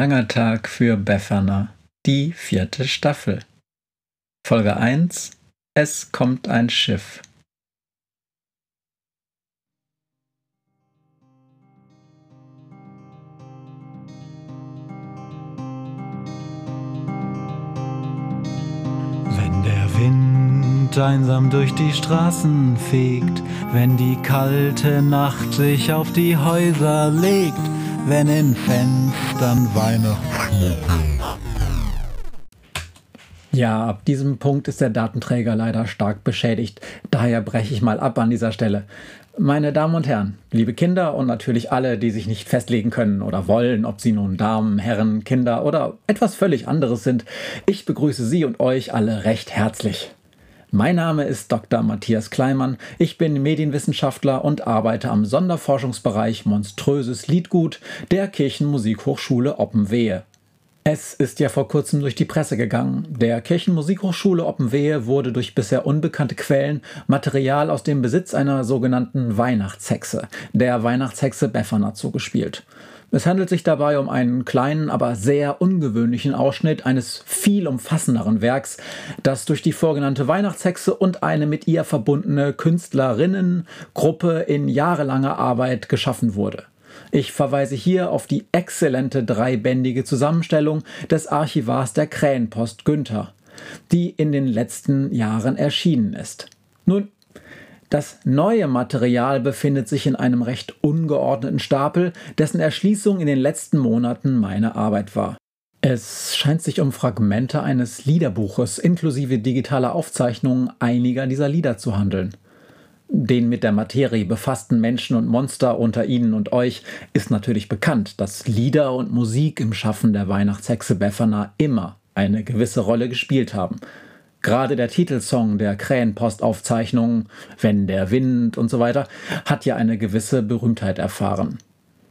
langer Tag für Befana, die vierte Staffel. Folge 1 Es kommt ein Schiff. Wenn der Wind einsam durch die Straßen fegt, wenn die kalte Nacht sich auf die Häuser legt, wenn in Fenstern Weihnachtsschmuck. Ja, ab diesem Punkt ist der Datenträger leider stark beschädigt. Daher breche ich mal ab an dieser Stelle. Meine Damen und Herren, liebe Kinder und natürlich alle, die sich nicht festlegen können oder wollen, ob sie nun Damen, Herren, Kinder oder etwas völlig anderes sind, ich begrüße Sie und euch alle recht herzlich. Mein Name ist Dr. Matthias Kleimann. Ich bin Medienwissenschaftler und arbeite am Sonderforschungsbereich Monströses Liedgut der Kirchenmusikhochschule Oppenwehe. Es ist ja vor kurzem durch die Presse gegangen. Der Kirchenmusikhochschule Oppenwehe wurde durch bisher unbekannte Quellen Material aus dem Besitz einer sogenannten Weihnachtshexe, der Weihnachtshexe Befana, zugespielt. Es handelt sich dabei um einen kleinen, aber sehr ungewöhnlichen Ausschnitt eines viel umfassenderen Werks, das durch die vorgenannte Weihnachtshexe und eine mit ihr verbundene Künstlerinnengruppe in jahrelanger Arbeit geschaffen wurde. Ich verweise hier auf die exzellente dreibändige Zusammenstellung des Archivars der Krähenpost Günther, die in den letzten Jahren erschienen ist. Nun, das neue Material befindet sich in einem recht ungeordneten Stapel, dessen Erschließung in den letzten Monaten meine Arbeit war. Es scheint sich um Fragmente eines Liederbuches inklusive digitaler Aufzeichnungen einiger dieser Lieder zu handeln. Den mit der Materie befassten Menschen und Monster unter Ihnen und euch ist natürlich bekannt, dass Lieder und Musik im Schaffen der Weihnachtshexe Befana immer eine gewisse Rolle gespielt haben. Gerade der Titelsong der Krähenpostaufzeichnungen, Wenn der Wind und so weiter, hat ja eine gewisse Berühmtheit erfahren.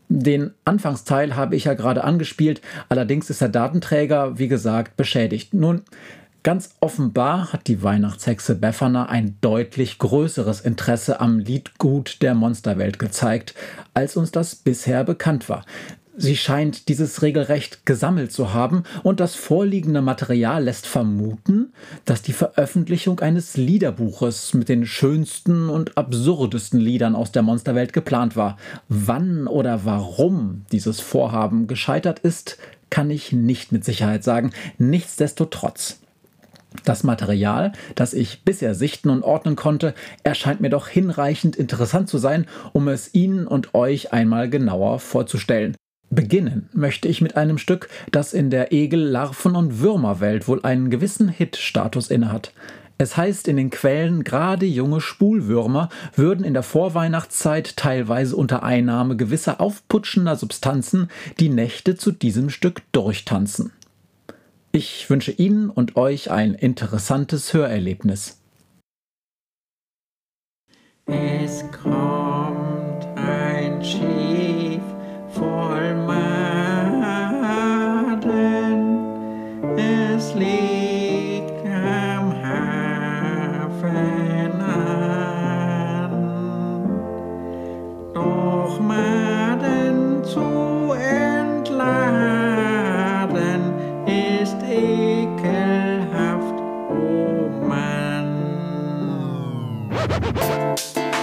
Den Anfangsteil habe ich ja gerade angespielt, allerdings ist der Datenträger, wie gesagt, beschädigt. Nun, ganz offenbar hat die Weihnachtshexe Befana ein deutlich größeres Interesse am Liedgut der Monsterwelt gezeigt, als uns das bisher bekannt war. Sie scheint dieses regelrecht gesammelt zu haben und das vorliegende Material lässt vermuten, dass die Veröffentlichung eines Liederbuches mit den schönsten und absurdesten Liedern aus der Monsterwelt geplant war. Wann oder warum dieses Vorhaben gescheitert ist, kann ich nicht mit Sicherheit sagen. Nichtsdestotrotz. Das Material, das ich bisher sichten und ordnen konnte, erscheint mir doch hinreichend interessant zu sein, um es Ihnen und euch einmal genauer vorzustellen. Beginnen möchte ich mit einem Stück, das in der Egel-, Larven- und Würmerwelt wohl einen gewissen Hit-Status innehat. Es heißt in den Quellen, gerade junge Spulwürmer würden in der Vorweihnachtszeit teilweise unter Einnahme gewisser aufputschender Substanzen die Nächte zu diesem Stück durchtanzen. Ich wünsche Ihnen und euch ein interessantes Hörerlebnis. Es kommt ein Schiff voll Maden. Es liegt Die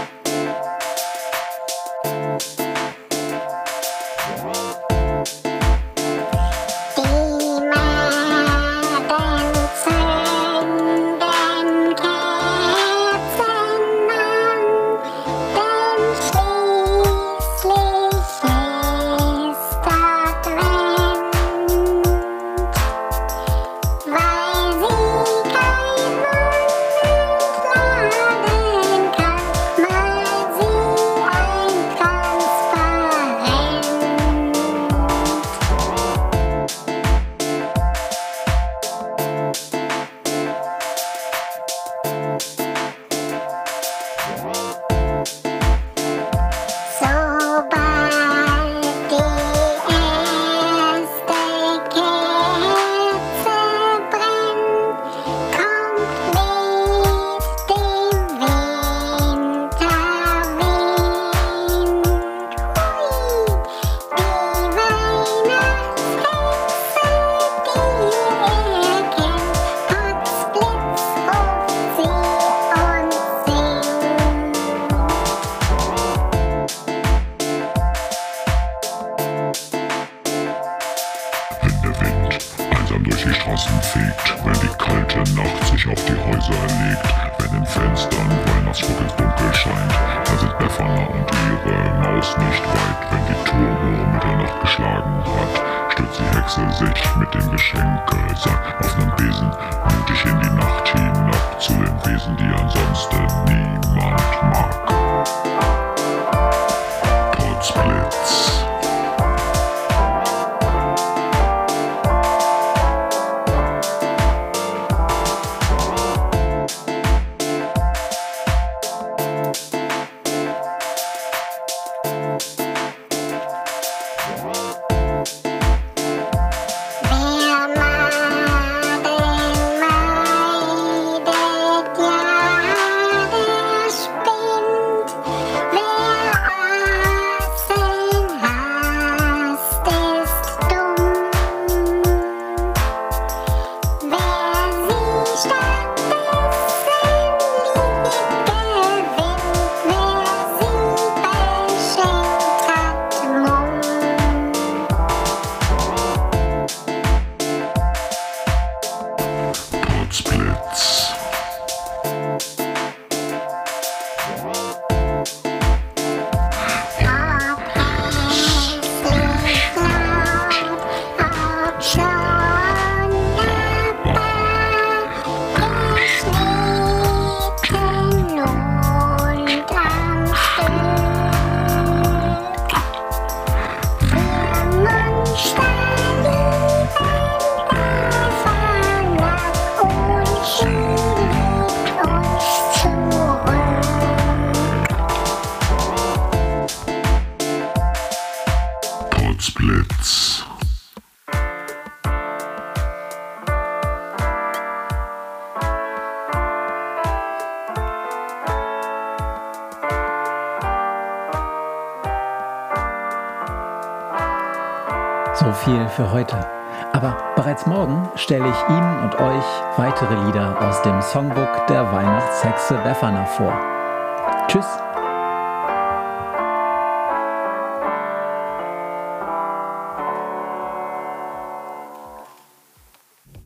Hexe sich mit dem Geschenkesack auf nem Besen mutig in die Nacht hinab zu den Wesen, die ansonsten niemand Nights. Viel für heute. Aber bereits morgen stelle ich Ihnen und euch weitere Lieder aus dem Songbook der Weihnachtshexe Befana vor. Tschüss.